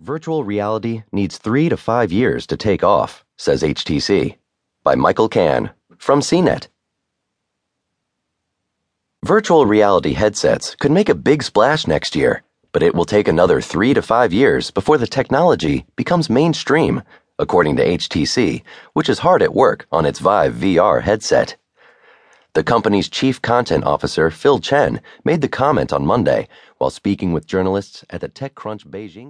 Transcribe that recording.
Virtual reality needs three to five years to take off, says HTC. By Michael Kan from CNET. Virtual reality headsets could make a big splash next year, but it will take another three to five years before the technology becomes mainstream, according to HTC, which is hard at work on its Vive VR headset. The company's chief content officer, Phil Chen, made the comment on Monday while speaking with journalists at the TechCrunch Beijing